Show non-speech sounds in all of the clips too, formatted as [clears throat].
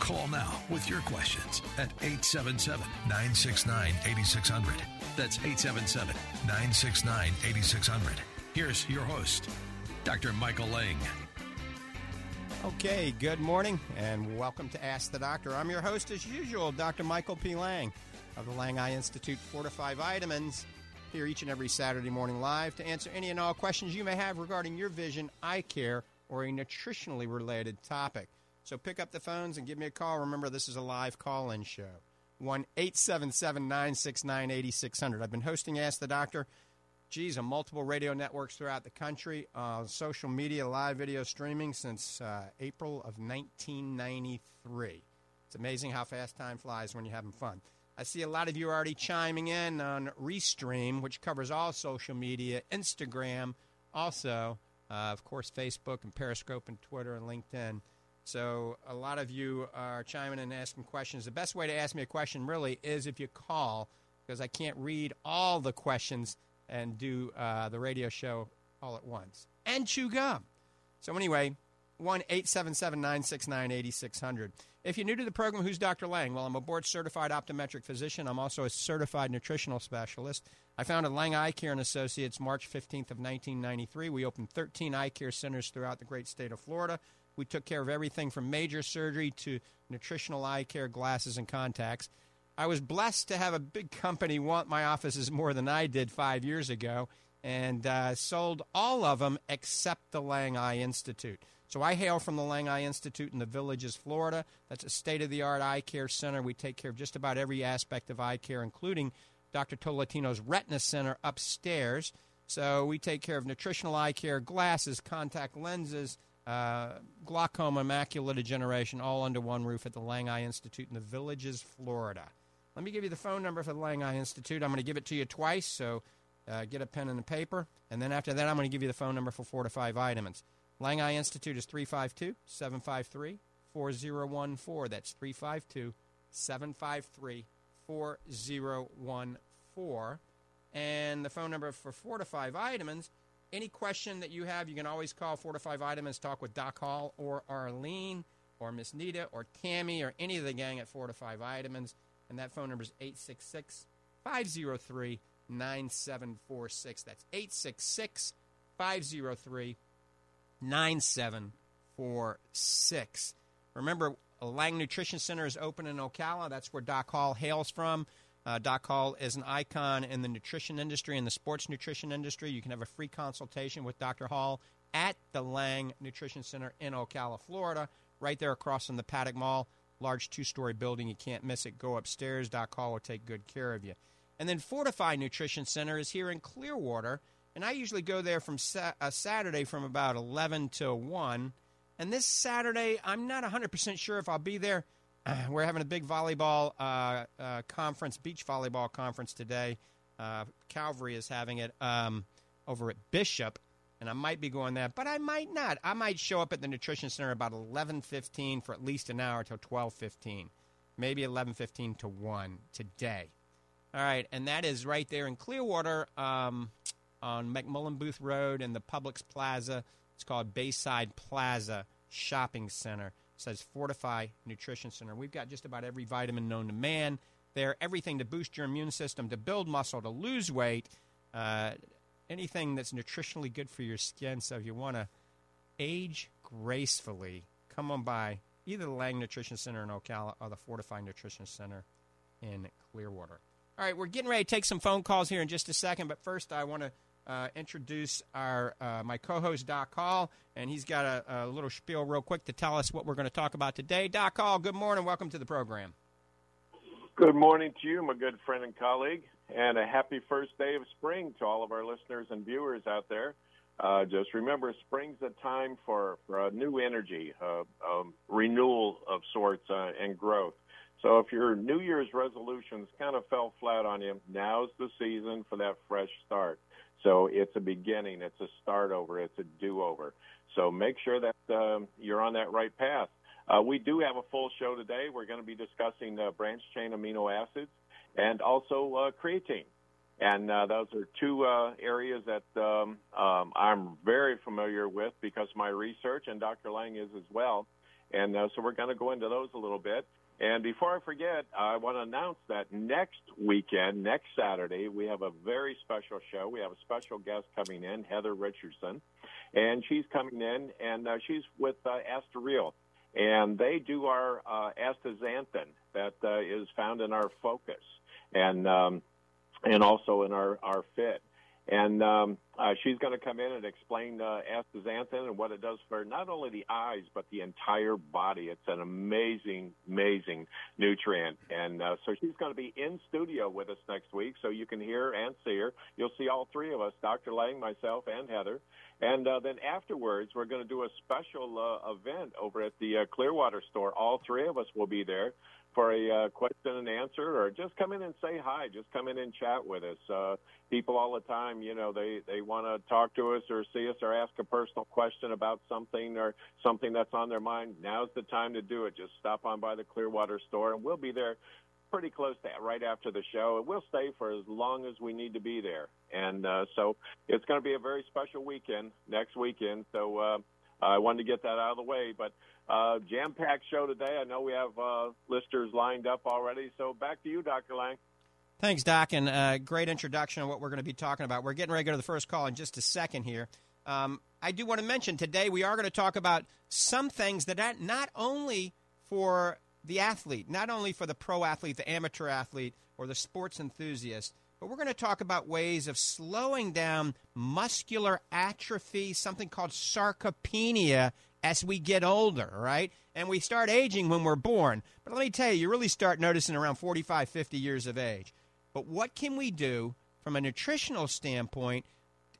Call now with your questions at 877 969 8600. That's 877 969 8600. Here's your host, Dr. Michael Lang. Okay, good morning and welcome to Ask the Doctor. I'm your host, as usual, Dr. Michael P. Lang of the Lang Eye Institute Fortify Vitamins, here each and every Saturday morning live to answer any and all questions you may have regarding your vision, eye care, or a nutritionally related topic. So pick up the phones and give me a call. Remember, this is a live call in show. 1 877 969 8600. I've been hosting Ask the Doctor, geez, on multiple radio networks throughout the country, uh, social media, live video streaming since uh, April of 1993. It's amazing how fast time flies when you're having fun. I see a lot of you already chiming in on Restream, which covers all social media, Instagram, also, uh, of course, Facebook and Periscope and Twitter and LinkedIn. So a lot of you are chiming in and asking questions. The best way to ask me a question really is if you call, because I can't read all the questions and do uh, the radio show all at once and chew gum. So anyway, one eight seven seven nine six nine eighty six hundred. If you're new to the program, who's Dr. Lang? Well, I'm a board certified optometric physician. I'm also a certified nutritional specialist. I founded Lang Eye Care and Associates March 15th of 1993. We opened 13 eye care centers throughout the great state of Florida. We took care of everything from major surgery to nutritional eye care, glasses, and contacts. I was blessed to have a big company want my offices more than I did five years ago and uh, sold all of them except the Lang Eye Institute. So I hail from the Lang Eye Institute in the Villages, Florida. That's a state of the art eye care center. We take care of just about every aspect of eye care, including Dr. Tolentino's Retina Center upstairs. So we take care of nutritional eye care, glasses, contact lenses, uh, glaucoma, macular degeneration, all under one roof at the Lang Eye Institute in the Villages, Florida. Let me give you the phone number for the Lang Eye Institute. I'm going to give it to you twice, so uh, get a pen and a paper. And then after that, I'm going to give you the phone number for Fortify Vitamins. Lang Eye Institute is 352 753 4014. That's 352 753 4014. And the phone number for Fortify Vitamins any question that you have, you can always call Fortify Vitamins, talk with Doc Hall or Arlene or Miss Nita or Tammy or any of the gang at Fortify Vitamins. And that phone number is 866 503 9746. That's 866 503 9746. Remember, Lang Nutrition Center is open in Ocala. That's where Doc Hall hails from. Uh, Doc Hall is an icon in the nutrition industry and the sports nutrition industry. You can have a free consultation with Dr. Hall at the Lang Nutrition Center in Ocala, Florida, right there across from the Paddock Mall. Large two story building. You can't miss it. Go upstairs. Doc Hall will take good care of you. And then Fortify Nutrition Center is here in Clearwater. And I usually go there from sa- a Saturday from about 11 to 1. And this Saturday, I'm not 100% sure if I'll be there. [clears throat] we're having a big volleyball uh, uh, conference, beach volleyball conference today. Uh, Calvary is having it um, over at Bishop, and I might be going there, but I might not. I might show up at the nutrition center about 11:15 for at least an hour till 12:15, maybe 11:15 to one today. All right, and that is right there in Clearwater um, on McMullen Booth Road in the Publix Plaza. It's called Bayside Plaza Shopping Center says Fortify Nutrition Center. We've got just about every vitamin known to man there, everything to boost your immune system, to build muscle, to lose weight, uh, anything that's nutritionally good for your skin. So if you want to age gracefully, come on by either the Lang Nutrition Center in Ocala or the Fortify Nutrition Center in Clearwater. All right, we're getting ready to take some phone calls here in just a second, but first I want to uh, introduce our uh, my co-host Doc Hall, and he's got a, a, little spiel real quick to tell us what we're going to talk about today. Doc Hall, good morning. Welcome to the program. Good morning to you, my good friend and colleague, and a happy first day of spring to all of our listeners and viewers out there. Uh, just remember, spring's a time for, for new energy, renewal of sorts, uh, and growth. So if your New Year's resolutions kind of fell flat on you, now's the season for that fresh start. So it's a beginning, it's a start over, it's a do over. So make sure that um, you're on that right path. Uh, we do have a full show today. We're going to be discussing uh, branch chain amino acids and also uh, creatine. And uh, those are two uh, areas that um, um, I'm very familiar with because my research, and Dr. Lang is as well. And uh, so we're going to go into those a little bit. And before I forget, I want to announce that next weekend, next Saturday, we have a very special show. We have a special guest coming in, Heather Richardson, and she's coming in, and uh, she's with uh, AstaReal, and they do our uh, astaxanthin that uh, is found in our focus, and um, and also in our our fit. And um, uh, she's going to come in and explain uh, astaxanthin and what it does for not only the eyes but the entire body. It's an amazing, amazing nutrient. And uh, so she's going to be in studio with us next week, so you can hear and see her. You'll see all three of us: Dr. Lang, myself, and Heather. And uh, then afterwards, we're going to do a special uh, event over at the uh, Clearwater store. All three of us will be there for a uh, question and answer, or just come in and say hi. Just come in and chat with us. Uh, people all the time, you know, they they want to talk to us or see us or ask a personal question about something or something that's on their mind. Now's the time to do it. Just stop on by the Clearwater store, and we'll be there pretty close to right after the show, and we'll stay for as long as we need to be there. And uh, so it's going to be a very special weekend next weekend. So uh, I wanted to get that out of the way, but. Uh, jam-packed show today. I know we have uh, listeners lined up already. So back to you, Dr. Lang. Thanks, Doc, and uh, great introduction on what we're going to be talking about. We're getting ready to go to the first call in just a second here. Um, I do want to mention today we are going to talk about some things that are not only for the athlete, not only for the pro athlete, the amateur athlete, or the sports enthusiast, but we're going to talk about ways of slowing down muscular atrophy, something called sarcopenia, as we get older, right? And we start aging when we're born. But let me tell you, you really start noticing around 45, 50 years of age. But what can we do from a nutritional standpoint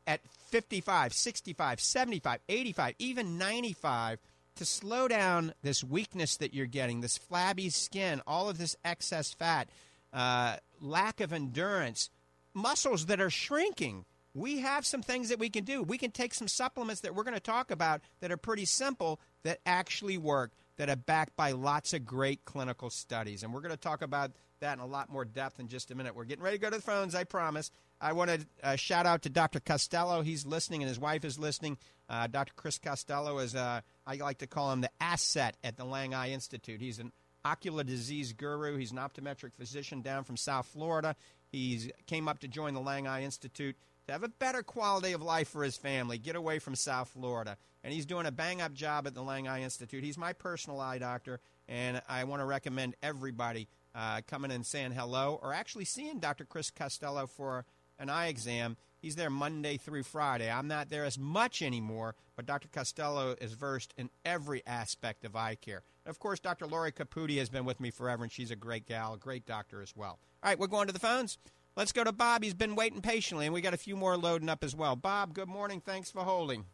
at 55, 65, 75, 85, even 95 to slow down this weakness that you're getting, this flabby skin, all of this excess fat, uh, lack of endurance, muscles that are shrinking? we have some things that we can do. We can take some supplements that we're going to talk about that are pretty simple that actually work, that are backed by lots of great clinical studies. And we're going to talk about that in a lot more depth in just a minute. We're getting ready to go to the phones, I promise. I want to uh, shout out to Dr. Costello. He's listening, and his wife is listening. Uh, Dr. Chris Costello is, uh, I like to call him the asset at the Lang Eye Institute. He's an ocular disease guru. He's an optometric physician down from South Florida. He came up to join the Lang Eye Institute to have a better quality of life for his family, get away from South Florida. And he's doing a bang up job at the Lang Eye Institute. He's my personal eye doctor, and I want to recommend everybody uh, coming and saying hello or actually seeing Dr. Chris Costello for an eye exam. He's there Monday through Friday. I'm not there as much anymore, but Dr. Costello is versed in every aspect of eye care. And of course, Dr. Lori Caputi has been with me forever, and she's a great gal, a great doctor as well. All right, we're going to the phones. Let's go to Bob. He's been waiting patiently, and we got a few more loading up as well. Bob, good morning. Thanks for holding.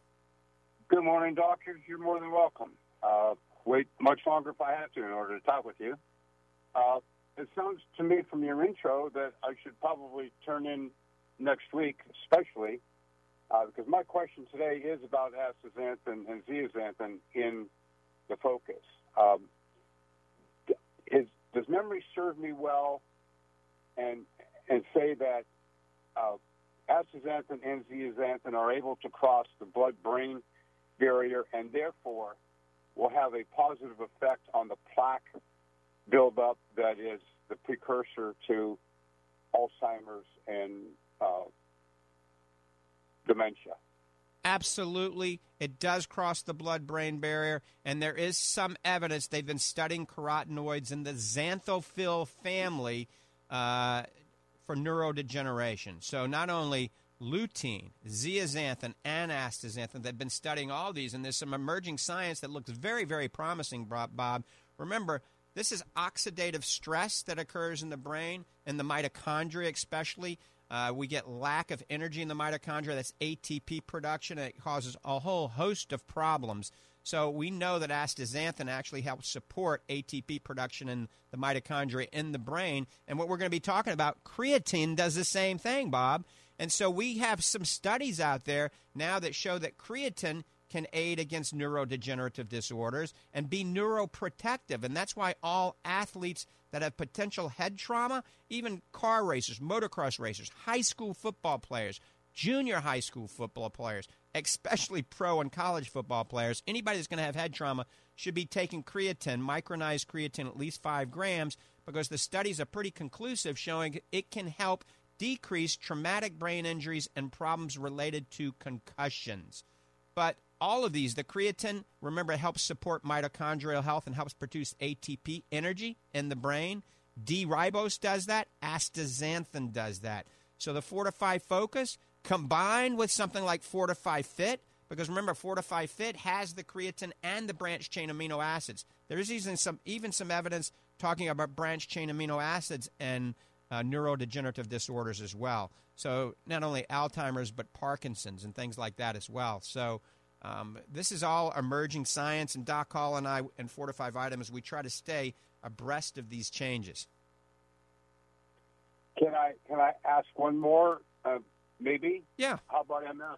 Good morning, doctor. You're more than welcome. Uh, wait much longer if I have to in order to talk with you. Uh, it sounds to me from your intro that I should probably turn in next week, especially uh, because my question today is about astaxanthin and zeaxanthin in the focus. Um, does memory serve me well? And and say that uh, astaxanthin and zeaxanthin are able to cross the blood-brain barrier and therefore will have a positive effect on the plaque buildup that is the precursor to Alzheimer's and uh, dementia. Absolutely. It does cross the blood brain barrier, and there is some evidence. They've been studying carotenoids in the xanthophyll family. Uh, for neurodegeneration. So not only lutein, zeaxanthin, and astaxanthin. They've been studying all these, and there's some emerging science that looks very, very promising, Bob. Remember, this is oxidative stress that occurs in the brain and the mitochondria, especially. Uh, we get lack of energy in the mitochondria. That's ATP production. It causes a whole host of problems. So we know that astaxanthin actually helps support ATP production in the mitochondria in the brain. And what we're going to be talking about, creatine does the same thing, Bob. And so we have some studies out there now that show that creatine can aid against neurodegenerative disorders and be neuroprotective. And that's why all athletes that have potential head trauma, even car racers, motocross racers, high school football players, junior high school football players, especially pro and college football players, anybody that's going to have head trauma should be taking creatine, micronized creatine, at least five grams, because the studies are pretty conclusive showing it can help decrease traumatic brain injuries and problems related to concussions. But all of these, the creatine, remember, it helps support mitochondrial health and helps produce ATP energy in the brain. D ribose does that. Astaxanthin does that. So the Fortify Focus combined with something like Fortify Fit, because remember, Fortify Fit has the creatine and the branch chain amino acids. There is even some even some evidence talking about branch chain amino acids and uh, neurodegenerative disorders as well. So not only Alzheimer's but Parkinson's and things like that as well. So um, this is all emerging science, and Doc Hall and I and Fortify Vitamins, we try to stay abreast of these changes. Can I can I ask one more? Uh, maybe. Yeah. How about MS?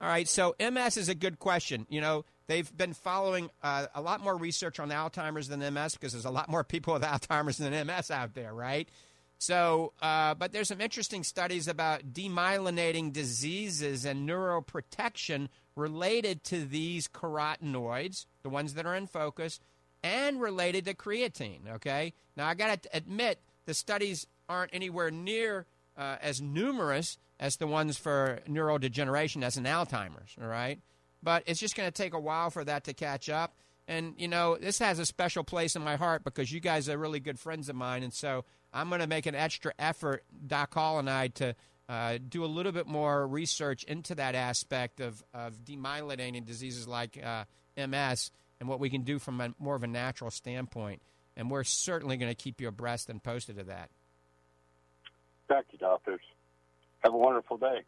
All right. So MS is a good question. You know, they've been following uh, a lot more research on Alzheimer's than MS because there's a lot more people with [laughs] Alzheimer's than MS out there, right? So, uh, but there's some interesting studies about demyelinating diseases and neuroprotection related to these carotenoids, the ones that are in focus, and related to creatine. Okay. Now, I got to admit, the studies aren't anywhere near uh, as numerous as the ones for neurodegeneration as in Alzheimer's. All right. But it's just going to take a while for that to catch up. And, you know, this has a special place in my heart because you guys are really good friends of mine. And so I'm going to make an extra effort, Doc Hall and I, to uh, do a little bit more research into that aspect of, of demyelinating diseases like uh, MS and what we can do from a, more of a natural standpoint. And we're certainly going to keep you abreast and posted of that. Thank you, doctors. Have a wonderful day.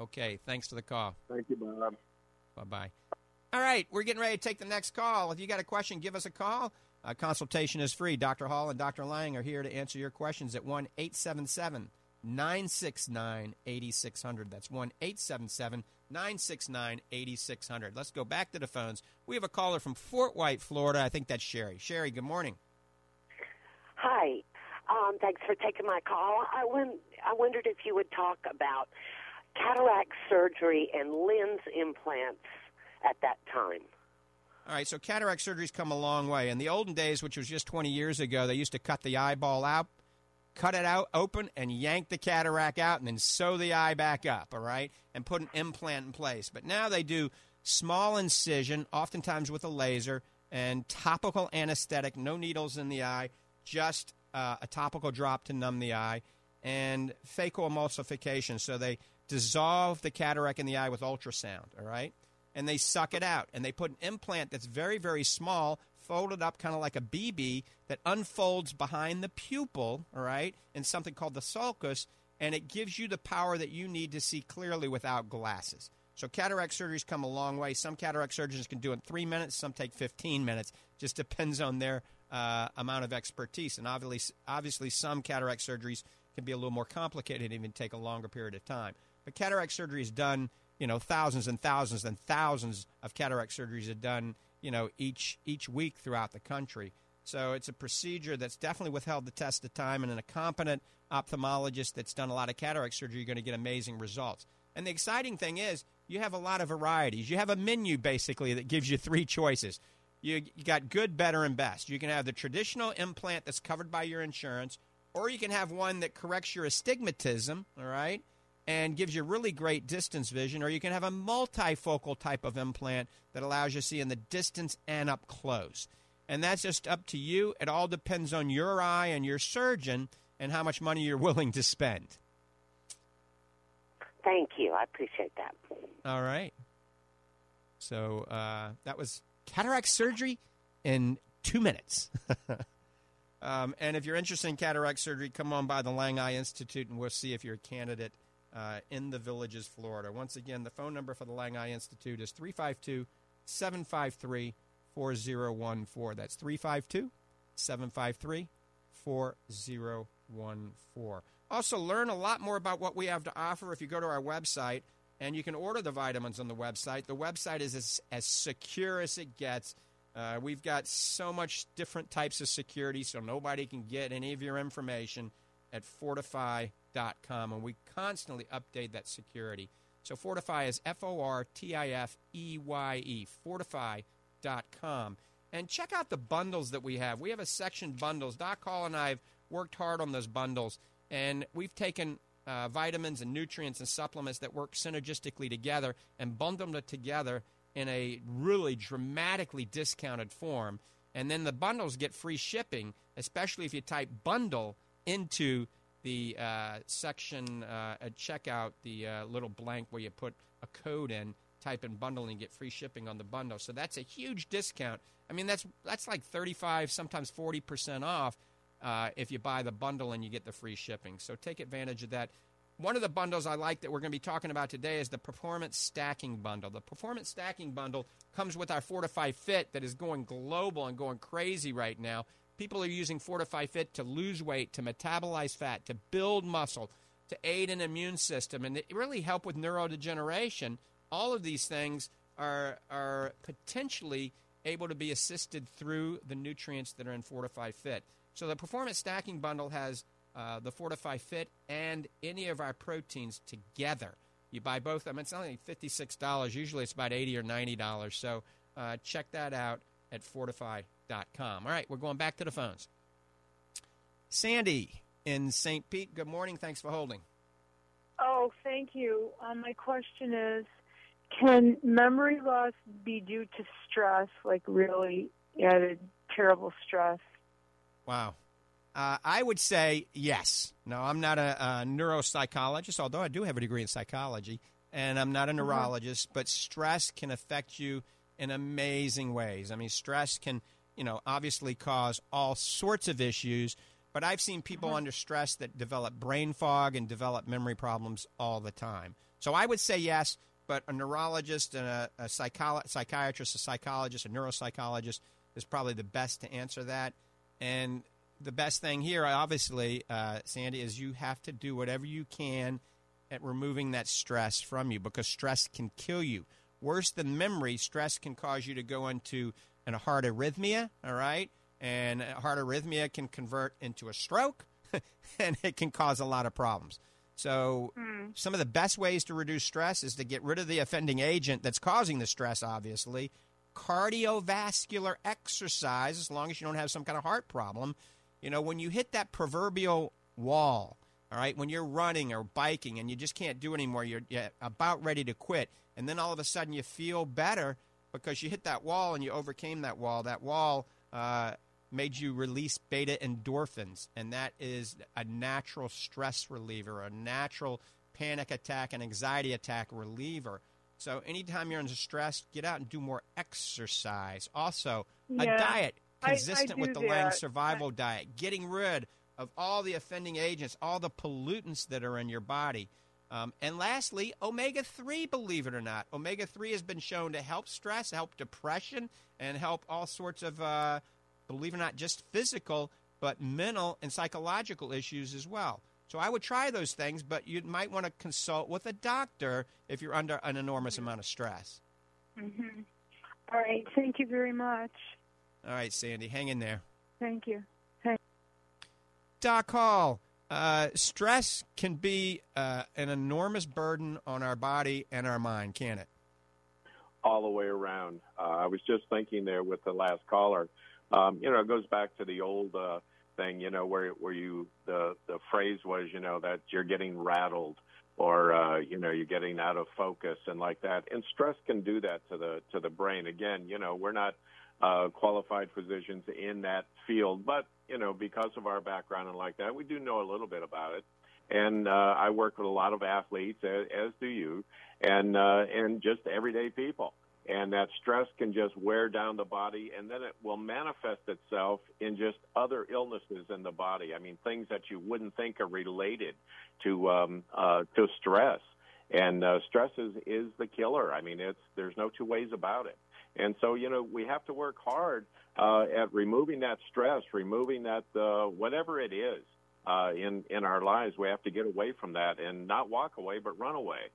Okay, thanks for the call. Thank you, Bob. Bye bye. All right, we're getting ready to take the next call. If you got a question, give us a call. A consultation is free. Dr. Hall and Dr. Lang are here to answer your questions at 1 877 969 8600. That's 1 877 969 8600. Let's go back to the phones. We have a caller from Fort White, Florida. I think that's Sherry. Sherry, good morning. Hi. Um, thanks for taking my call. I, won- I wondered if you would talk about cataract surgery and lens implants at that time. All right, so cataract surgery's come a long way. In the olden days, which was just 20 years ago, they used to cut the eyeball out, cut it out open, and yank the cataract out, and then sew the eye back up, all right, and put an implant in place. But now they do small incision, oftentimes with a laser, and topical anesthetic, no needles in the eye, just uh, a topical drop to numb the eye, and phacoemulsification. So they dissolve the cataract in the eye with ultrasound, all right? and they suck it out. And they put an implant that's very, very small, folded up kind of like a BB, that unfolds behind the pupil, all right, in something called the sulcus, and it gives you the power that you need to see clearly without glasses. So cataract surgeries come a long way. Some cataract surgeons can do it in three minutes. Some take 15 minutes. Just depends on their uh, amount of expertise. And obviously, obviously, some cataract surgeries can be a little more complicated and even take a longer period of time. But cataract surgery is done you know thousands and thousands and thousands of cataract surgeries are done you know each each week throughout the country so it's a procedure that's definitely withheld the test of time and in a competent ophthalmologist that's done a lot of cataract surgery you're going to get amazing results and the exciting thing is you have a lot of varieties you have a menu basically that gives you three choices you, you got good better and best you can have the traditional implant that's covered by your insurance or you can have one that corrects your astigmatism all right and gives you really great distance vision, or you can have a multifocal type of implant that allows you to see in the distance and up close. And that's just up to you. It all depends on your eye and your surgeon and how much money you're [laughs] willing to spend. Thank you. I appreciate that. All right. So uh, that was cataract surgery in two minutes. [laughs] um, and if you're interested in cataract surgery, come on by the Lang Eye Institute and we'll see if you're a candidate uh, in the Villages, Florida. Once again, the phone number for the Lang Eye Institute is 352 753 4014. That's 352 753 4014. Also, learn a lot more about what we have to offer if you go to our website and you can order the vitamins on the website. The website is as, as secure as it gets. Uh, we've got so much different types of security, so nobody can get any of your information at fortifeye.com, and we constantly update that security. So Fortify is F O R T I F E Y E, fortifeye.com. And check out the bundles that we have. We have a section bundles. Doc Hall and I have worked hard on those bundles, and we've taken uh, vitamins and nutrients and supplements that work synergistically together and bundle them together in a really dramatically discounted form. And then the bundles get free shipping, especially if you type bundle into the uh, section uh, at checkout, the uh, little blank where you put a code in, type in bundle and get free shipping on the bundle. So that's a huge discount. I mean, that's that's like 35, sometimes 40% off uh, if you buy the bundle and you get the free shipping. So take advantage of that. One of the bundles I like that we're going to be talking about today is the Performance Stacking Bundle. The Performance Stacking Bundle comes with our Fortify Fit that is going global and going crazy right now. People are using Fortify Fit to lose weight, to metabolize fat, to build muscle, to aid an immune system, and really help with neurodegeneration. All of these things are, are potentially able to be assisted through the nutrients that are in Fortify Fit. So the Performance Stacking Bundle has uh, the Fortify Fit and any of our proteins together. You buy both of them. It's only $56. Usually it's about 80 or $90. So uh, check that out at fortifeye.com. All right, we're going back to the phones. Sandy in St. Pete, good morning. Thanks for holding. Oh, thank you. Um, my question is Can memory loss be due to stress, like really added terrible stress? Wow. Uh, I would say yes. No, I'm not a, a, neuropsychologist, although I do have a degree in psychology, and I'm not a neurologist. Uh-huh. But stress can affect you in amazing ways. I mean, stress can, you know, obviously cause all sorts of issues. But I've seen people uh-huh. under stress that develop brain fog and develop memory problems all the time. So I would say yes, but a neurologist and a, a psycholo- psychiatrist, a psychologist, a neuropsychologist is probably the best to answer that. And the best thing here, obviously, uh, Sandy, is you have to do whatever you can at removing that stress from you because stress can kill you. Worse than memory, stress can cause you to go into an, a heart arrhythmia, all right? And a heart arrhythmia can convert into a stroke, [laughs] and it can cause a lot of problems. So, mm. some of the best ways to reduce stress is to get rid of the offending agent that's causing the stress, obviously. Cardiovascular exercise, as long as you don't have some kind of heart problem, you know, when you hit that proverbial wall, all right, when you're running or biking and you just can't do anymore, you're, you're about ready to quit, and then all of a sudden you feel better because you hit that wall and you overcame that wall. That wall uh, made you release beta endorphins, and that is a natural stress reliever, a natural panic attack and anxiety attack reliever. So anytime you're under stress, get out and do more exercise. Also, yeah. a diet consistent I, I with the land survival I, diet, getting rid of all the offending agents, all the pollutants that are in your body. Um, and lastly, omega 3, believe it or not. Omega 3 has been shown to help stress, help depression, and help all sorts of, uh, believe it or not, just physical, but mental and psychological issues as well. So I would try those things, but you might want to consult with a doctor if you're under an enormous mm-hmm. amount of stress. Mm-hmm. All right. Thank you very much. All right, Sandy, hang in there. Thank you. Thank Doc Hall, uh, stress can be uh, an enormous burden on our body and our mind, can it? All the way around. Uh, I was just thinking there with the last caller. Um, you know, it goes back to the old uh, thing. You know, where where you the the phrase was, you know, that you're getting rattled or uh, you know you're getting out of focus and like that. And stress can do that to the to the brain. Again, you know, we're not uh, qualified physicians in that field. But, you know, because of our background and like that, we do know a little bit about it. And uh, I work with a lot of athletes, as, as do you, and uh, and just everyday people. And that stress can just wear down the body, and then it will manifest itself in just other illnesses in the body. I mean, things that you wouldn't think are related to um, uh, to stress. And uh, stress is, is the killer. I mean, it's there's no two ways about it And so, you know, we have to work hard uh, at removing that stress, removing that uh, whatever it is uh, in in our lives. We have to get away from that and not walk away, but run away.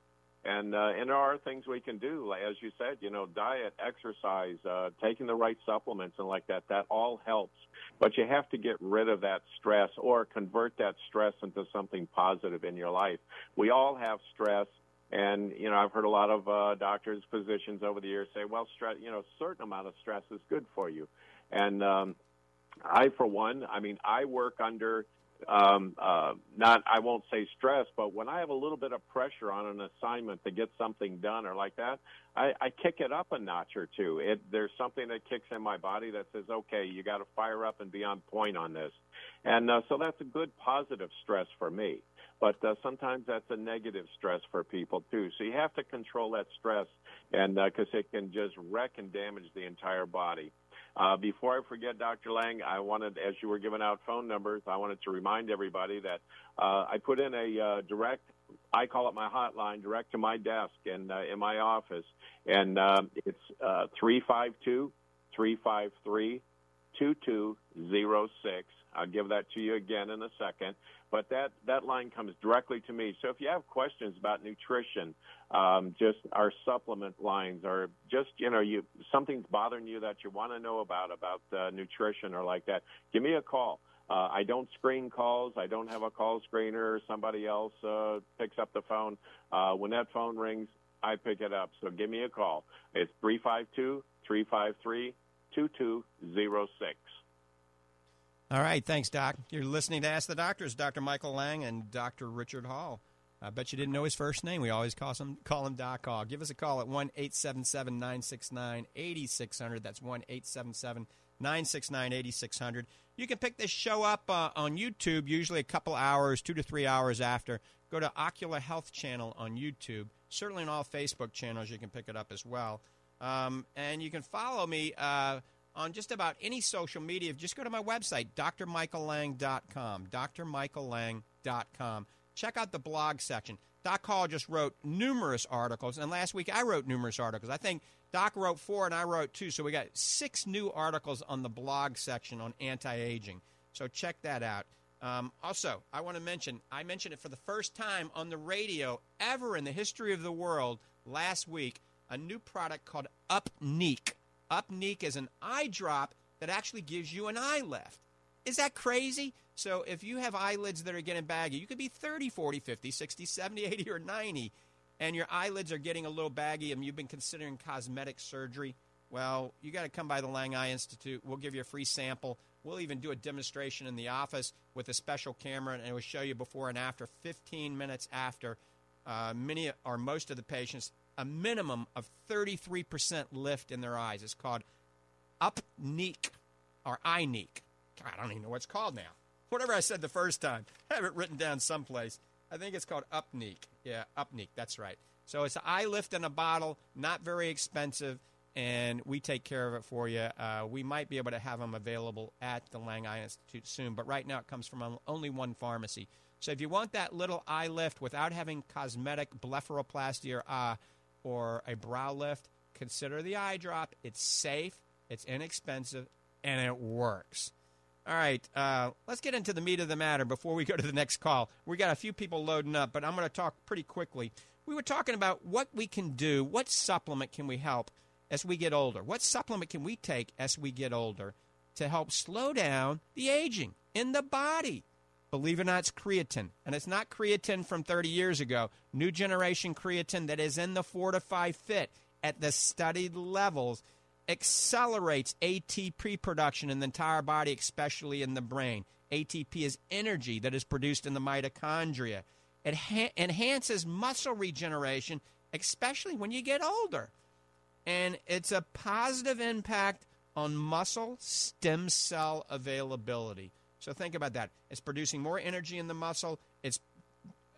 And uh, and there are things we can do, as you said, you know, diet, exercise, uh, taking the right supplements, and like that. That all helps. But you have to get rid of that stress or convert that stress into something positive in your life. We all have stress. And you know, I've heard a lot of uh, doctors, physicians over the years say, "Well, stress, you know, a certain amount of stress is good for you." And um, I, for one, I mean, I work under um, uh, not I won't say stress, but when I have a little bit of pressure on an assignment to get something done or like that, I, I kick it up a notch or two. It, there's something that kicks in my body that says, okay, you got to fire up and be on point on this, and uh, so that's a good positive stress for me. But uh, sometimes that's a negative stress for people too. So you have to control that stress, and because uh, it can just wreck and damage the entire body. Uh, before I forget, Dr. Lang, I wanted, as you were giving out phone numbers, I wanted to remind everybody that uh, I put in a uh, direct, I call it my hotline, direct to my desk and uh, in my office, and uh, it's uh, three five two three five three two two zero six. I'll give that to you again in a second. But that, that line comes directly to me. So if you have questions about nutrition, um, just our supplement lines, or just you know, you something's bothering you that you want to know about about uh, nutrition or like that, give me a call. Uh, I don't screen calls. I don't have a call screener. Somebody else uh, picks up the phone. Uh, when that phone rings, I pick it up. So give me a call. It's three five two three five three two two zero six. All right, thanks, Doc. You're listening to Ask the Doctors, Dr. Michael Lang and Dr. Richard Hall. I bet you didn't know his first name. We always call him call him Doc Hall. Give us a call at one eight seven seven nine six nine eighty six hundred. That's one eight seven seven nine six nine eighty six hundred. You can pick this show up uh, on YouTube, usually a couple hours, two to three hours after. Go to Ocular Health Channel on YouTube. Certainly on all Facebook channels, you can pick it up as well. Um, and you can follow me. Uh, on just about any social media. Just go to my website, drmichaellang.com, drmichaellang.com. Check out the blog section. Doc Hall just wrote numerous articles, and last week I wrote numerous articles. I think Doc wrote four and I wrote two, so we got six new articles on the blog section on anti aging. So check that out. Um, also, I want to mention, I mentioned it for the first time on the radio ever in the history of the world last week, a new product called Upneeq. Upneeq is an eye drop that actually gives you an eye lift. Is that crazy? So if you have eyelids that are getting baggy, you could be 30, 40, 50, 60, 70, [laughs] 80, or 90, and your eyelids are getting a little baggy and you've been considering cosmetic surgery. Well, you got to come by the Lang Eye Institute. We'll give you a free sample. We'll even do a demonstration in the office with a special camera, and it will show you before and after, 15 minutes after. Uh, many or most of the patients a minimum of 33% lift in their eyes. It's called Upneeq or Eyeneek. I don't even know what it's called now. Whatever I said the first time, [laughs] I have it written down someplace. I think it's called Upneeq. Yeah, Upneeq. That's right. So it's an eye lift in a bottle, not very expensive, and we take care of it for you. Uh, we might be able to have them available at the Lang Eye Institute soon, but right now it comes from only one pharmacy. So if you want that little eye lift without having cosmetic blepharoplasty or uh, or a brow lift, consider the eye drop. It's safe, it's inexpensive, and it works. All right, uh, let's get into the meat of the matter before we go to the next call. We got a few people loading up, but I'm going to talk pretty quickly. We were talking about what we can do, what supplement can we help as we get older? What supplement can we take as we get older to help slow down the aging in the body? Believe it or not, it's creatine. And it's not creatine from 30 years ago. New generation creatine that is in the Fortify Fit at the studied levels accelerates ATP production in the entire body, especially in the brain. ATP is energy that is produced in the mitochondria. It ha- enhances muscle regeneration, especially when you get older. And it's a positive impact on muscle stem cell availability. So think about that. It's producing more energy in the muscle, it's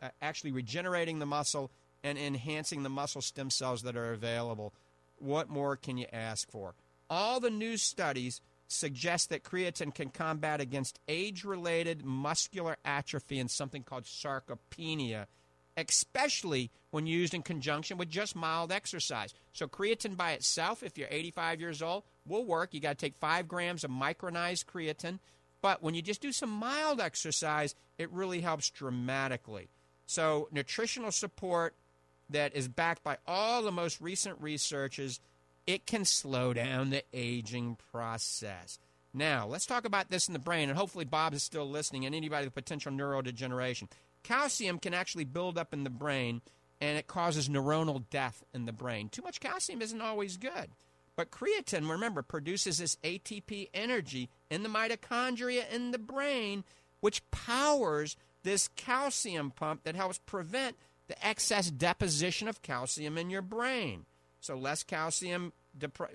uh, actually regenerating the muscle and enhancing the muscle stem cells that are available. What more can you ask for? All the new studies suggest that creatine can combat against age related muscular atrophy and something called sarcopenia especially when used in conjunction with just mild exercise. So, creatine by itself, if you're 85 years old, will work. You got to take five grams of micronized creatine. But when you just do some mild exercise, it really helps dramatically. So, nutritional support that is backed by all the most recent researches, it can slow down the aging process. Now, let's talk about this in the brain, and hopefully Bob is still listening and anybody with potential neurodegeneration. Calcium can actually build up in the brain, and it causes neuronal death in the brain. Too much calcium isn't always good. But creatine, remember, produces this ATP energy in the mitochondria in the brain, which powers this calcium pump that helps prevent the excess deposition of calcium in your brain. So, less calcium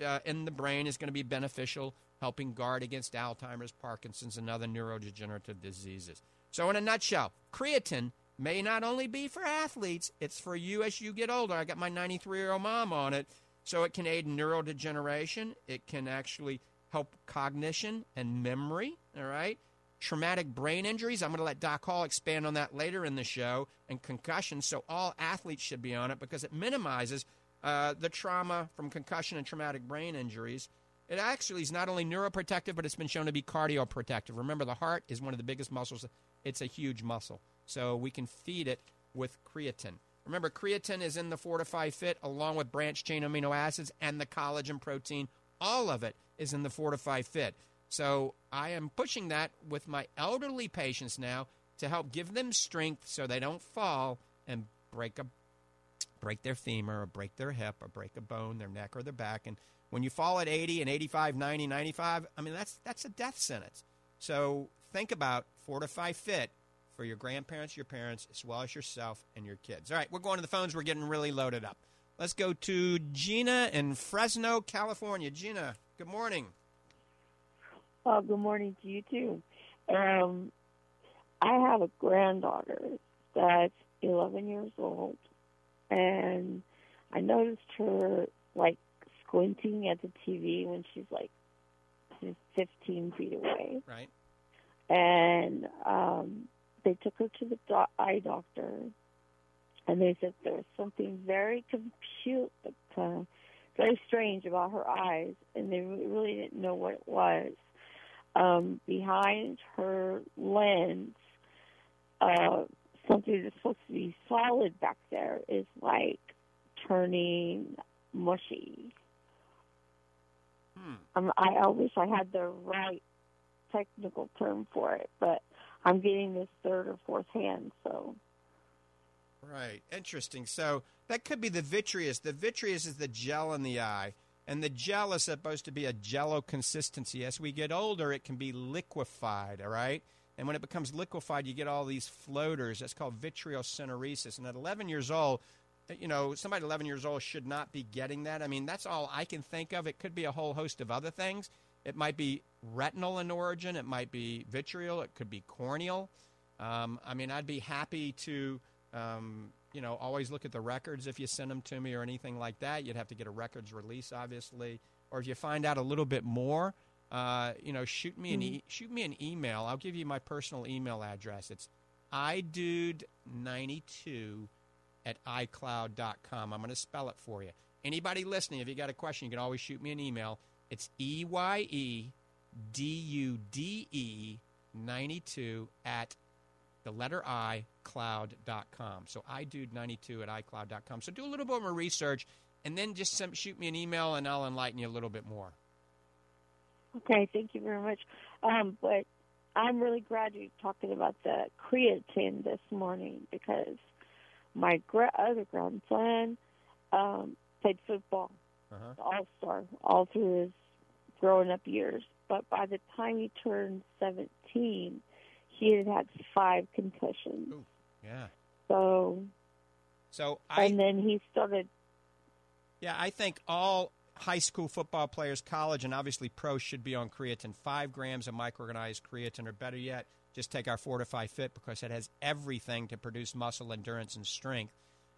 uh, in the brain is going to be beneficial, helping guard against Alzheimer's, Parkinson's, and other neurodegenerative diseases. So, in a nutshell, creatine may not only be for athletes, it's for you as you get older. I got my 93 year old mom on it. So, it can aid neurodegeneration, it can actually help cognition and memory, all right? traumatic brain injuries. I'm going to let Doc Hall expand on that later in the show, and concussion. So all athletes should be on it because it minimizes uh, the trauma from concussion and traumatic brain injuries. It actually is not only neuroprotective, but it's been shown to be cardioprotective. Remember, the heart is one of the biggest muscles. It's a huge muscle. So we can feed it with creatine. Remember, creatine is in the Fortify Fit along with branched chain amino acids and the collagen protein. All of it is in the Fortify Fit. So I am pushing that with my elderly patients now to help give them strength so they don't fall and break a break their femur or break their hip or break a bone, their neck or their back. And when you fall at 80 and 85, 90, 95, I mean that's that's a death sentence. So think about Fortify Fit for your grandparents, your parents, as well as yourself and your kids. All right, we're going to the phones. We're getting really loaded up. Let's go to Gina in Fresno, California. Gina, good morning. Oh, good morning to you too. Um, I have a granddaughter that's 11 years old, and I noticed her like squinting at the TV when she's like 15 feet away. Right. And um, they took her to the do- eye doctor, and they said there was something very compute, uh, very strange about her eyes, and they really didn't know what it was um, behind her lens, uh, something that's supposed to be solid back there is like turning mushy. Hmm. Um, I, I wish I had the right technical term for it, but I'm getting this third or fourth hand, so. Right. Interesting. So that could be the vitreous. The vitreous is the gel in the eye. And the gel is supposed to be a jello consistency. As we get older, it can be liquefied, all right? And when it becomes liquefied, you get all these floaters. That's called vitreous syneresis. And at 11 years old, uh, you know, somebody 11 years old should not be getting that. I mean, that's all I can think of. It could be a whole host of other things. It might be retinal in origin. It might be vitreal. It could be corneal. Um, I mean, I'd be happy to um, you know, always look at the records if you send them to me or anything like that. You'd have to get a records release, obviously. Or if you find out a little bit more, uh, you know, shoot me an e- mm-hmm. shoot me an email. I'll give you my personal email address. It's eyedude92 at icloud.com. I'm going to spell it for you. Anybody listening, if you got a question, you can always shoot me an email. It's E Y E D U D E 92 at the letter I, cloud.com. So eyedude92 at iCloud.com. So do a little bit more research and then just some, shoot me an email and I'll enlighten you a little bit more. Okay, thank you very much. Um, but I'm really glad you're talking about the creatine this morning because my gra- other grandson um, played football, uh-huh. all star, all through his growing up years. But by the time he turned 17, he had had five concussions. Ooh, yeah. So. So I. And then he started. Yeah, I think all high school football players, college, and obviously pro should be on creatine. Five grams of microorganized creatine, or better yet, just take our Fortify Fit because it has everything to produce muscle endurance and strength.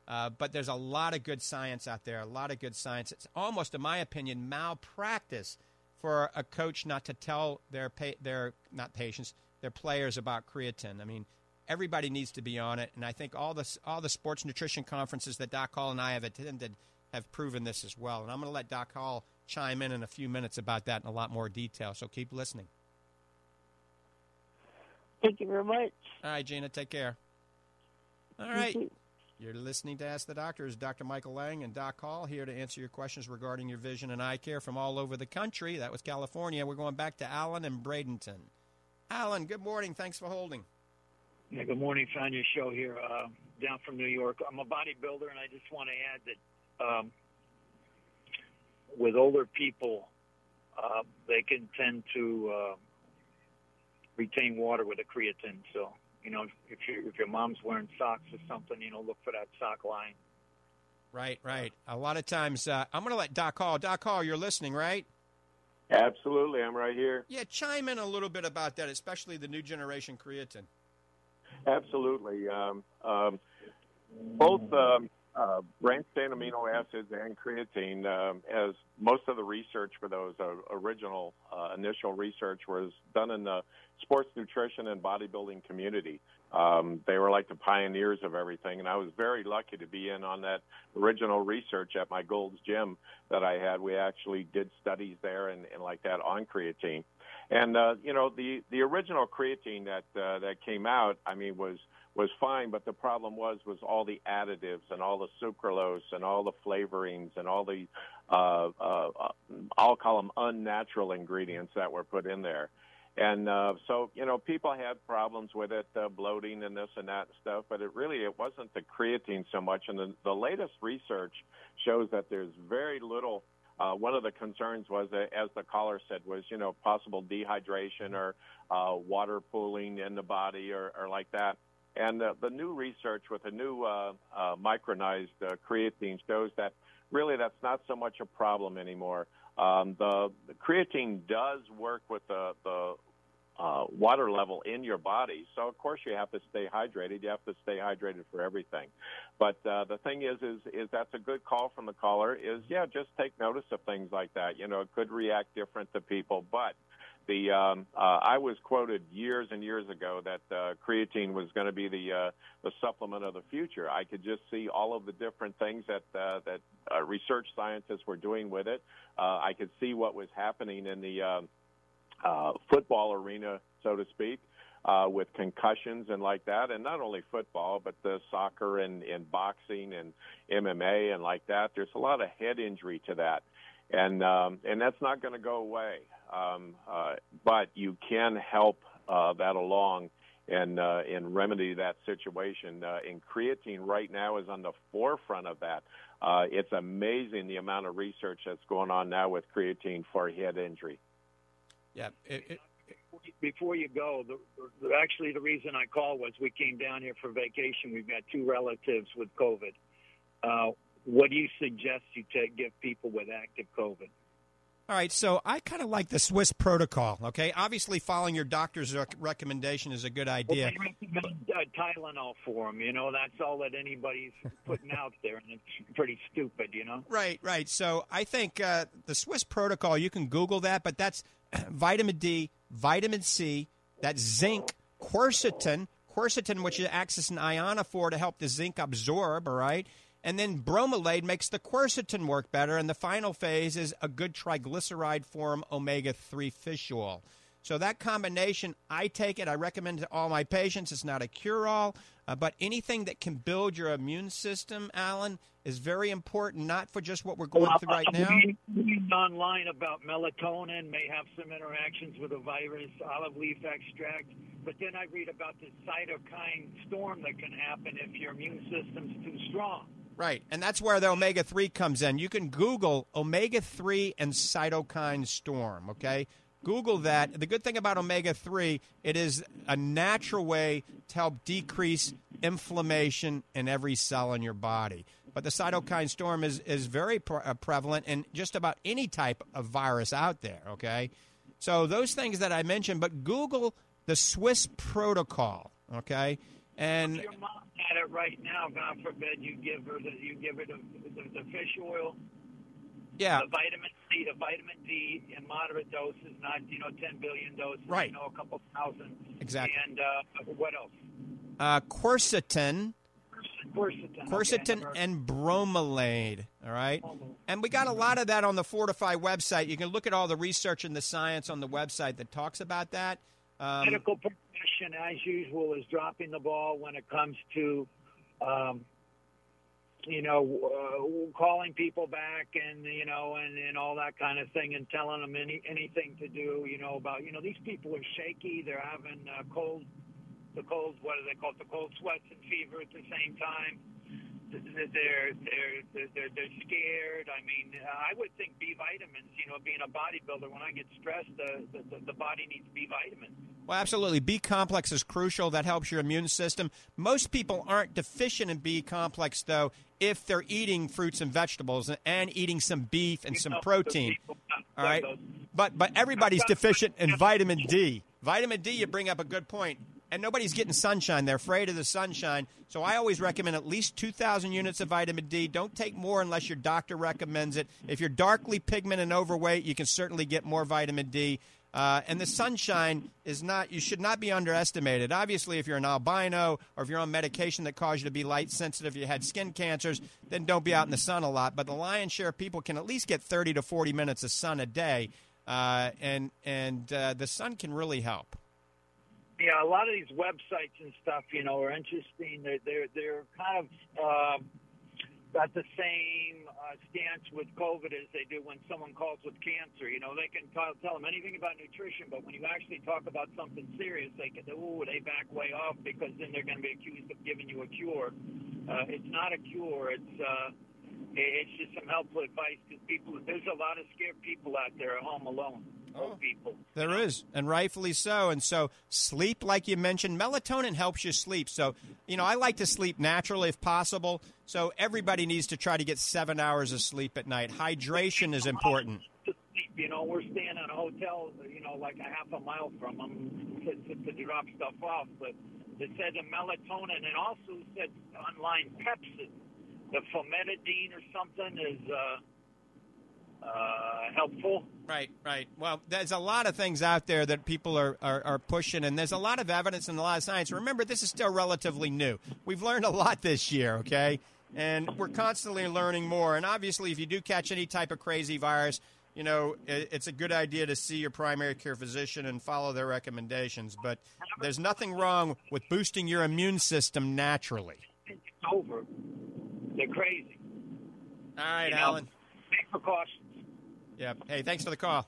Uh, but there's a lot of good science out there, a lot of good science. It's almost, in my opinion, malpractice for a coach not to tell their pa- their not patients their players about creatine. I mean, everybody needs to be on it, and I think all the all the sports nutrition conferences that Doc Hall and I have attended have proven this as well. And I'm going to let Doc Hall chime in in a few minutes about that in a lot more detail. So keep listening. Thank you very much. All right, Gina, take care. All right. You're listening to Ask the Doctors. Dr. Michael Lange and Doc Hall here to answer your questions regarding your vision and eye care from all over the country. That was California. We're going back to Alan and Bradenton. Alan, good morning. Thanks for holding. Yeah, good morning. Found your show here uh, down from New York. I'm a bodybuilder, and I just want to add that um, with older people, uh, they can tend to uh, retain water with a creatine. So, you know, if, you, if your mom's wearing socks or something, you know, look for that sock line. Right, right. A lot of times, uh, I'm going to let Doc Hall. Doc Hall, you're listening, right? Absolutely, I'm right here. Yeah, chime in a little bit about that, especially the new generation creatine. Absolutely. Um, um, both um, uh, branched chain amino acids and creatine, um, as most of the research for those uh, original uh, initial research was done in the sports nutrition and bodybuilding community. Um, they were like the pioneers of everything, and I was very lucky to be in on that original research at my Gold's Gym that I had. We actually did studies there and, and like that on creatine. And uh, you know, the the original creatine that uh, that came out, I mean, was was fine, but the problem was was all the additives and all the sucralose and all the flavorings and all the uh, uh, I'll call them unnatural ingredients that were put in there. And uh, so, you know, people had problems with it, uh, bloating and this and that stuff, but it really it wasn't the creatine so much. And the, the latest research shows that there's very little uh, one of the concerns was, uh, as the caller said, was you know possible dehydration or uh, water pooling in the body or, or like that. And uh, the new research with the new uh, uh, micronized creatine shows that really that's not so much a problem anymore. Um, the, the creatine does work with the, the uh, water level in your body. So of course you have to stay hydrated. You have to stay hydrated for everything. But uh, the thing is, is, is that's a good call from the caller. Is yeah, just take notice of things like that. You know, it could react different to people, but the um, uh, I was quoted years and years ago that uh, creatine was going to be the uh, the supplement of the future. I could just see all of the different things that uh, that uh, research scientists were doing with it. Uh, I could see what was happening in the uh, uh, football arena, so to speak, uh, with concussions and like that, and not only football, but the soccer and, and boxing and MMA and like that. There's a lot of head injury to that, and um, and that's not going to go away. Um, uh, but you can help uh, that along and uh, and remedy that situation. Uh, and creatine right now is on the forefront of that. Uh, it's amazing the amount of research that's going on now with creatine for head injury. Yeah. It, it, Before you go, the, the, actually the reason I called was we came down here for vacation. We've got two relatives with COVID. Uh, what do you suggest you take, give people with active COVID? All right, so I kind of like the Swiss protocol. Okay, obviously following your doctor's rec- recommendation is a good idea. Well, recommend uh, Tylenol for them. You know, that's all that anybody's [laughs] putting out there, and it's pretty stupid. You know. Right, right. So I think uh, the Swiss protocol. You can Google that, but that's [clears throat] vitamin D, vitamin C, that zinc, quercetin, quercetin, which acts as an ionophore to help the zinc absorb. All right. And then bromelain makes the quercetin work better. And the final phase is a good triglyceride form omega 3 fish oil. So that combination, I take it. I recommend to all my patients. It's not a cure all, uh, but anything that can build your immune system, Alan, is very important, not for just what we're going well, through right now. Reading online about melatonin may have some interactions with a virus, olive leaf extract, but then I read about the cytokine storm that can happen if your immune system's too strong. Right, and that's where the omega three comes in. You can Google omega three and cytokine storm. Okay, Google that. The good thing about omega 3, it is a natural way to help decrease inflammation in every cell in your body. But the cytokine storm is, is very pre- uh, prevalent in just about any type of virus out there, okay? So those things that I mentioned, but Google the Swiss protocol, okay? And your mom had it right now. God forbid you give her the you give her the, the, the fish oil yeah. The vitamin C, the vitamin D in moderate doses, not you know 10 billion doses. Right. You know, a couple thousand. Exactly. And uh, what else? uh, quercetin, Quercetin. quercetin, Okay, and bromelain. All right, and we got a lot of that on the FortifEYE website. You can look at all the research and the science on the website that talks about that. Um, medical profession, as usual, is dropping the ball when it comes to, um, you know, uh, calling people back and you know, and, and all that kind of thing, and telling them any anything to do, you know, about you know these people are shaky, they're having uh, cold, the cold, what do they call it, the cold sweats and fever at the same time. They're they're they're they're, scared. I mean, I would think B vitamins. You know, being a bodybuilder, when I get stressed, the the, the body needs B vitamins. Well, absolutely. B complex is crucial. That helps your immune system. Most people aren't deficient in B complex, though, if they're eating fruits and vegetables and eating some beef and You some know, protein. All right, those- but but everybody's deficient in vitamin D. Vitamin D, you bring up a good point, and nobody's getting sunshine. They're afraid of the sunshine, so I always recommend at least two thousand units of vitamin D. Don't take more unless your doctor recommends it. If you're darkly pigmented and overweight, you can certainly get more vitamin D. Uh, and the sunshine is not, you should not be underestimated. Obviously, if you're an albino or if you're on medication that causes you to be light sensitive, you had skin cancers, then don't be out in the sun a lot. But the lion's share of people can at least get 30 to 40 minutes of sun a day. Uh, and and uh, the sun can really help. Yeah, a lot of these websites and stuff, you know, are interesting. They're they're they're kind of uh, got the same uh, stance with COVID as they do when someone calls with cancer. You know, they can tell, tell them anything about nutrition, but when you actually talk about something serious, they can ooh they back way off because then they're going to be accused of giving you a cure. Uh, it's not a cure. It's uh, it's just some helpful advice because people. There's a lot of scared people out there at home alone. Old people. There is, and rightfully so. And so, sleep, like you mentioned, melatonin helps you sleep. So, you know, I like to sleep naturally if possible. So, everybody needs to try to get seven hours of sleep at night. Hydration is important. You know, we're staying at a hotel, you know, like a half a mile from them to, to, to drop stuff off. But it said the melatonin and also said online Pepcid, the famotidine or something is uh, uh, helpful. Right, right. Well, there's a lot of things out there that people are, are, are pushing, and there's a lot of evidence and a lot of science. Remember, this is still relatively new. We've learned a lot this year, okay? And we're constantly learning more. And obviously, if you do catch any type of crazy virus, you know, it, it's a good idea to see your primary care physician and follow their recommendations. But there's nothing wrong with boosting your immune system naturally. It's over. They're crazy. All right, You know, Alan. Take precautions. Yeah. Hey, thanks for the call.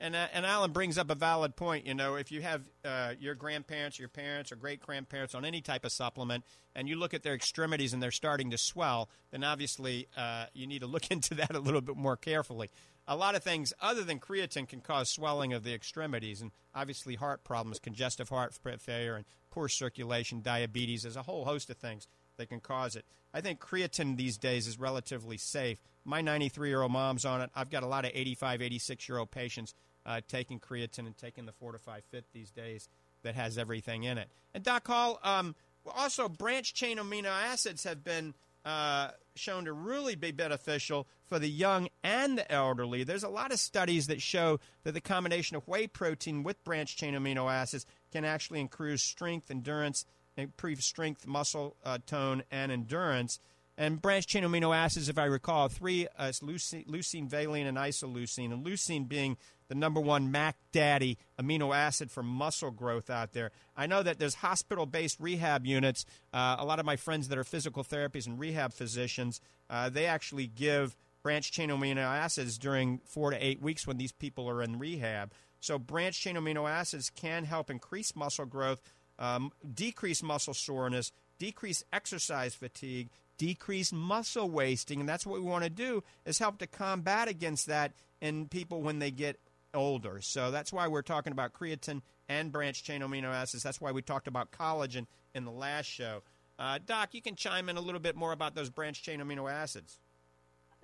And uh, and Alan brings up a valid point. You know, if you have uh, your grandparents, your parents, or great grandparents on any type of supplement, and you look at their extremities and they're starting to swell, then obviously uh, you need to look [laughs] into that a little bit more carefully. A lot of things other than creatine can cause swelling of the extremities, and obviously heart problems, congestive heart failure, and poor circulation, diabetes. There's a whole host of things that can cause it. I think creatine these days is relatively safe. My 93 year old mom's on it. I've got a lot of 85, 86 year old patients uh, taking creatine and taking the FortifEYE Fit these days that has everything in it. And Doc Hall, um, also branch chain amino acids have been uh, shown to really be beneficial for the young and the elderly. There's a lot of studies that show that the combination of whey protein with branch chain amino acids can actually increase strength, endurance, improve strength, muscle uh, tone, and endurance. And branch chain amino acids, if I recall, three uh, leucine, leucine, valine, and isoleucine. And leucine being the number one Mac Daddy amino acid for muscle growth out there. I know that there's hospital based rehab units. Uh, a lot of my friends that are physical therapists and rehab physicians, uh, they actually give branch chain amino acids during four to eight weeks when these people are in rehab. So, branch chain amino acids can help increase muscle growth, um, decrease muscle soreness, decrease exercise fatigue, decrease muscle wasting, and that's what we want to do is help to combat against that in people when they get older. So that's why we're talking about creatine and branch chain amino acids. That's why we talked about collagen in the last show. Uh, Doc, you can chime in a little bit more about those branch chain amino acids.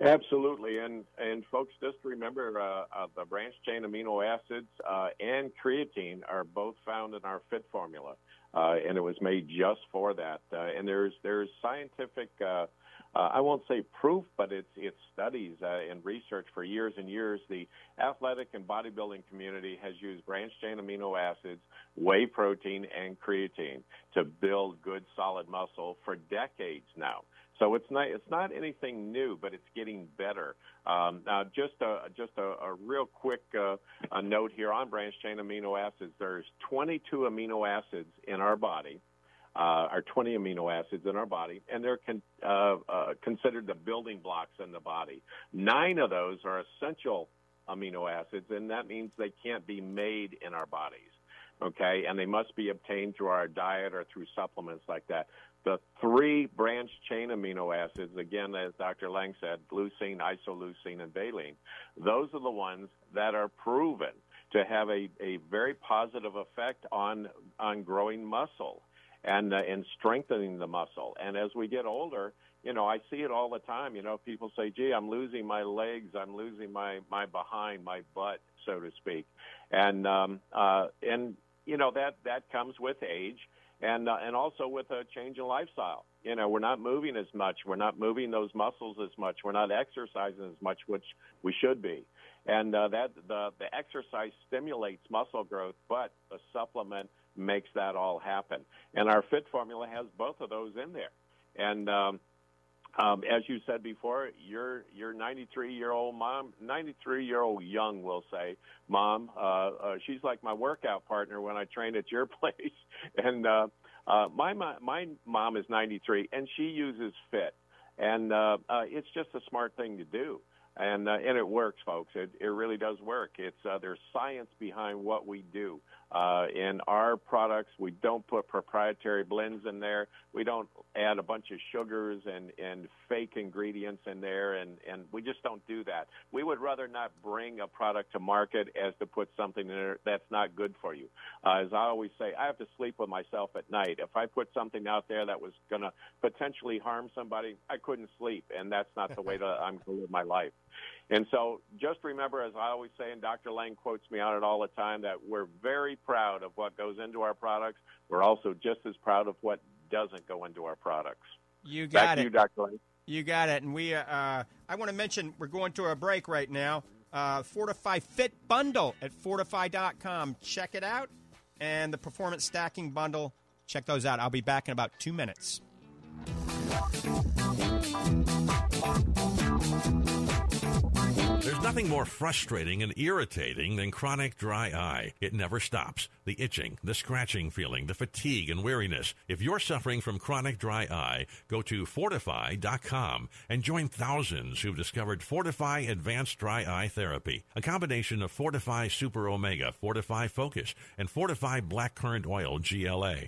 Absolutely, and and folks, just remember uh, uh, the branch chain amino acids uh, and creatine are both found in our Fit formula, uh, and it was made just for that. Uh, and there's there's scientific, uh, I won't say proof, but it's it's studies and research for years and years. The athletic and bodybuilding community has used branch chain amino acids, whey protein, and creatine to build good solid muscle for decades now. So it's not it's not anything new, but it's getting better. Um, now, just a just a, a real quick uh, a note here on branched chain amino acids. There's 22 amino acids in our body, uh, are 20 amino acids in our body, and they're con- uh, uh, considered the building blocks in the body. Nine of those are essential amino acids, and that means they can't be made in our bodies okay, and they must be obtained through our diet or through supplements like that the three branch chain amino acids, again, as Dr. Lange said, leucine, isoleucine, and valine, those are the ones that are proven to have a, a very positive effect on, on growing muscle and, uh, strengthening the muscle. And as we get older, you know, I see it all the time. You know, people say, gee, I'm losing my legs, I'm losing my, my behind, my butt, so to speak. And, um, uh, and, you know, that, that comes with age and uh, and also with a change in lifestyle. You know, we're not moving as much. We're not moving those muscles as much. We're not exercising as much, which we should be. And uh, that the the exercise stimulates muscle growth, but the supplement makes that all happen. And our Fit formula has both of those in there. And um, um, as you said before, your your 93 year old mom, 93 year old young, will say, mom, uh, uh, she's like my workout partner when I train at your [laughs] place. and uh, uh, my my mom is 93, and she uses Fit, and uh, uh, it's just a smart thing to do and uh, and it works, folks. It it really does work. It's uh, there's science behind what we do. Uh, in our products, we don't put proprietary blends in there. We don't add a bunch of sugars and and fake ingredients in there, and and we just don't do that. We would rather not bring a product to market as to put something in there that's not good for you. Uh, as I always say, I have to sleep with myself at night. If I put something out there that was going to potentially harm somebody, I couldn't sleep, and that's not the way that I'm going to live my life. And so just remember, as I always say, and Dr. Lange quotes me on it all the time, that we're very proud of what goes into our products. We're also just as proud of what doesn't go into our products. You got Back it. you, Dr. Lange. You got it. And we, uh, I want to mention, we're going to a break right now. Uh, FortifEYE Fit Bundle at fortifeye.com. Check it out. And the Performance Stacking Bundle, check those out. I'll be back in about two minutes. There's nothing more frustrating and irritating than chronic dry eye. It never stops. The itching, the scratching feeling, the fatigue and weariness. If you're suffering from chronic dry eye, go to fortifeye.com and join thousands who've discovered FortifEYE Advanced Dry Eye Therapy, a combination of FortifEYE Super Omega, FortifEYE Focus, and FortifEYE Black Currant Oil GLA.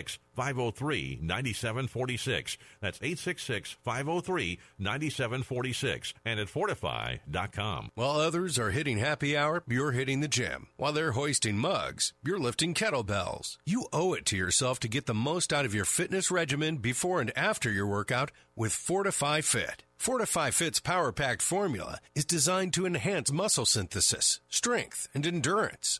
503 9746. That's 866 503 9746 and at fortifeye.com. While others are hitting happy hour, you're hitting the gym. While they're hoisting mugs, you're lifting kettlebells. You owe it to yourself to get the most out of your fitness regimen before and after your workout with FortifEYE Fit. FortifEYE Fit's power packed formula is designed to enhance muscle synthesis, strength, and endurance.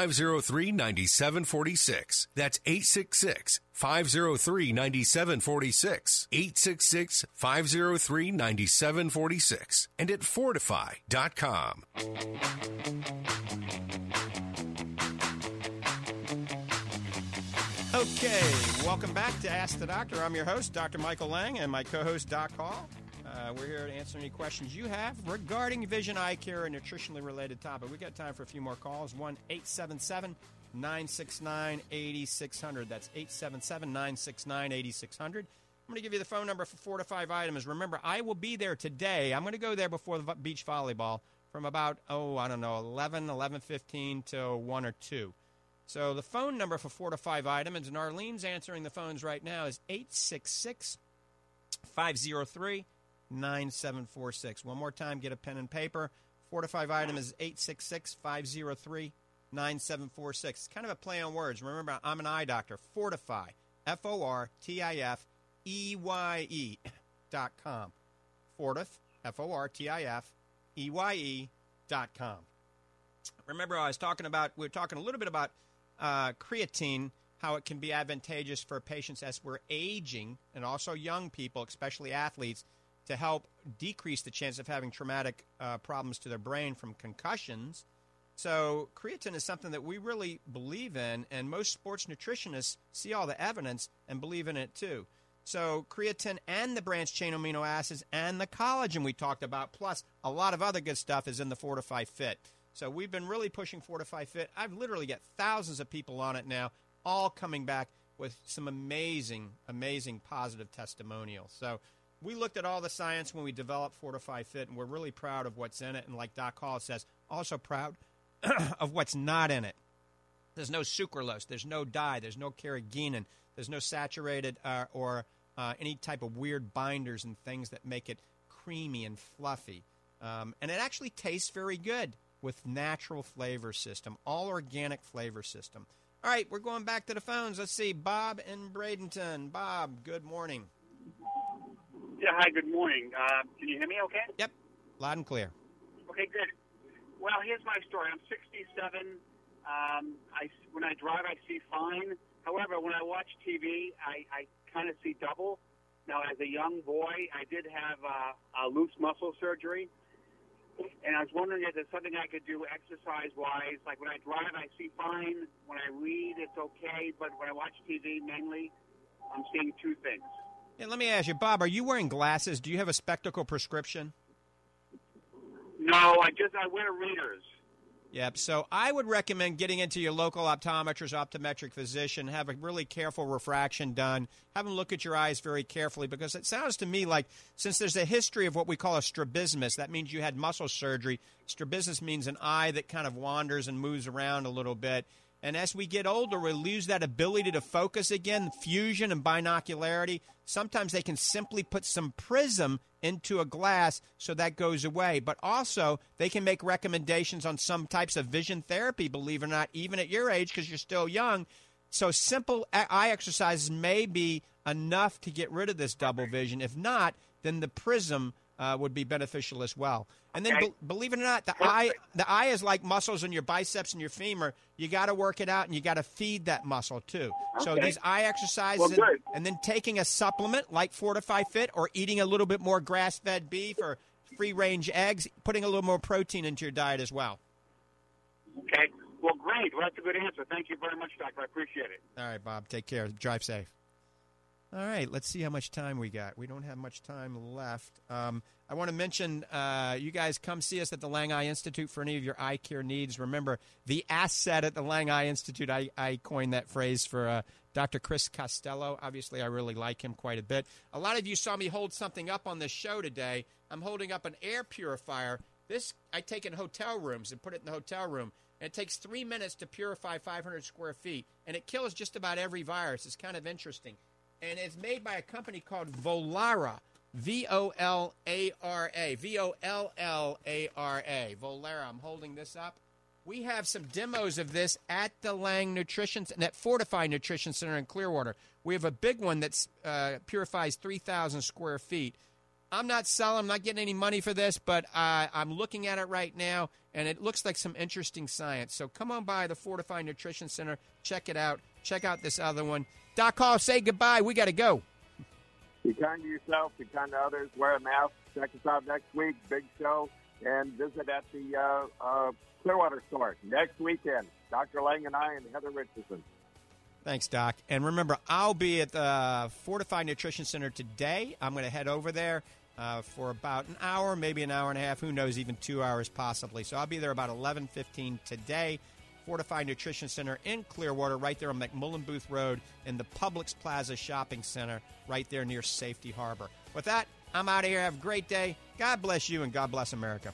503 9746. That's 866 503 9746. 866 503 9746. And at fortifeye.com. Okay, welcome back to Ask the Doctor. I'm your host, Dr. Michael Lange, and my co host, Doc Hall. Uh, we're here to answer any questions you have regarding vision, eye care, and nutritionally related topic. we got time for a few more calls. 1 877 969 8600. That's 877 969 8600. I'm going to give you the phone number for four to five items. Remember, I will be there today. I'm going to go there before the beach volleyball from about, oh, I don't know, 11, 11.15 to 1 or 2. So the phone number for four to five items, and Arlene's answering the phones right now, is 866 503 9746. One more time, get a pen and paper. Five item is 866 503 9746. Kind of a play on words. Remember, I'm an eye doctor. FortifEYE, F O R T I F E Y E [laughs] dot com. Fortif, F O R T I F E Y E dot com. Remember, I was talking about, we were talking a little bit about uh, creatine, how it can be advantageous for patients as we're aging, and also young people, especially athletes, to help decrease the chance of having traumatic uh, problems to their brain from concussions. So, creatine is something that we really believe in, and most sports nutritionists see all the evidence and believe in it too. So, creatine and the branched chain amino acids and the collagen we talked about, plus a lot of other good stuff, is in the FortifEYE Fit. So we've been really pushing FortifEYE Fit. I've literally got thousands of people on it now, all coming back with some amazing, amazing positive testimonials. So we looked at all the science when we developed FortifEYE Fit, and we're really proud of what's in it. And like Doc Hall says, also proud [clears throat] of what's not in it. There's no sucralose, there's no dye, there's no carrageenan, there's no saturated uh, or uh, any type of weird binders and things that make it creamy and fluffy. Um, and it actually tastes very good with natural flavor system, all organic flavor system. All right, we're going back to the phones. Let's see, Bob in Bradenton. Bob, good morning. Yeah, hi, good morning. Uh, can you hear me okay? Yep, loud and clear. Okay, good. Well, here's my story. I'm 67. Um, I, when I drive, I see fine. However, when I watch TV, I, I kind of see double. Now, as a young boy, I did have uh, a loose muscle surgery and I was wondering if there's something I could do exercise wise. Like when I drive, I see fine. When I read, it's okay. But when I watch TV, mainly, I'm seeing two things. Yeah, let me ask you, Bob. Are you wearing glasses? Do you have a spectacle prescription? No, I just I wear readers. Yep. So I would recommend getting into your local optometrist, optometric physician, have a really careful refraction done, have them look at your eyes very carefully because it sounds to me like since there's a history of what we call a strabismus, that means you had muscle surgery. Strabismus means an eye that kind of wanders and moves around a little bit. And as we get older, we lose that ability to focus again, fusion and binocularity. Sometimes they can simply put some prism into a glass so that goes away. But also, they can make recommendations on some types of vision therapy, believe it or not, even at your age because you're still young. So, simple eye exercises may be enough to get rid of this double vision. If not, then the prism uh, would be beneficial as well. And then, be- believe it or not, the eye the eye is like muscles in your biceps and your femur. You got to work it out, and you got to feed that muscle too. Okay. So these eye exercises, well, and, and, then taking a supplement like FortifEYE Fit, or eating a little bit more grass fed beef or free range eggs, putting a little more protein into your diet as well. Okay. Well, great. Well, that's a good answer. Thank you very much, Doctor. I appreciate it. All right, Bob. Take care. Drive safe. All right, let's see how much time we got. We don't have much time left. Um, I want to mention uh, you guys come see us at the Lange Eye Institute for any of your eye care needs. Remember, the asset at the Lange Eye Institute, I, I coined that phrase for uh, Dr. Chris Costello. Obviously, I really like him quite a bit. A lot of you saw me hold something up on this show today. I'm holding up an air purifier. This I take in hotel rooms and put it in the hotel room. And it takes three minutes to purify 500 square feet, and it kills just about every virus. It's kind of interesting and it's made by a company called Volara. V O L A R A. V O L L A R A. Volara. I'm holding this up. We have some demos of this at the Lange Nutrition Center and at FortifEYE Nutrition Center in Clearwater. We have a big one that uh, purifies 3,000 square feet. I'm not selling. I'm not getting any money for this, but uh, I'm looking at it right now, and it looks like some interesting science. So come on by the FortifEYE Nutrition Center. Check it out. Check out this other one. Doc Hall, say goodbye. We got to go. Be kind to yourself. Be kind to others. Wear a mask. Check us out next week. Big show. And visit at the uh, uh, Clearwater store next weekend. Dr. Lange and I and Heather Richardson. Thanks, Doc. And remember, I'll be at the Fortified Nutrition Center today. I'm going to head over there uh, for about an hour, maybe an hour and a half. Who knows, even two hours possibly. So I'll be there about 11:15 today. FortifEYE Nutrition Center in Clearwater, right there on McMullen Booth Road in the Publix Plaza Shopping Center, right there near Safety Harbor. With that, I'm out of here. Have a great day. God bless you and God bless America.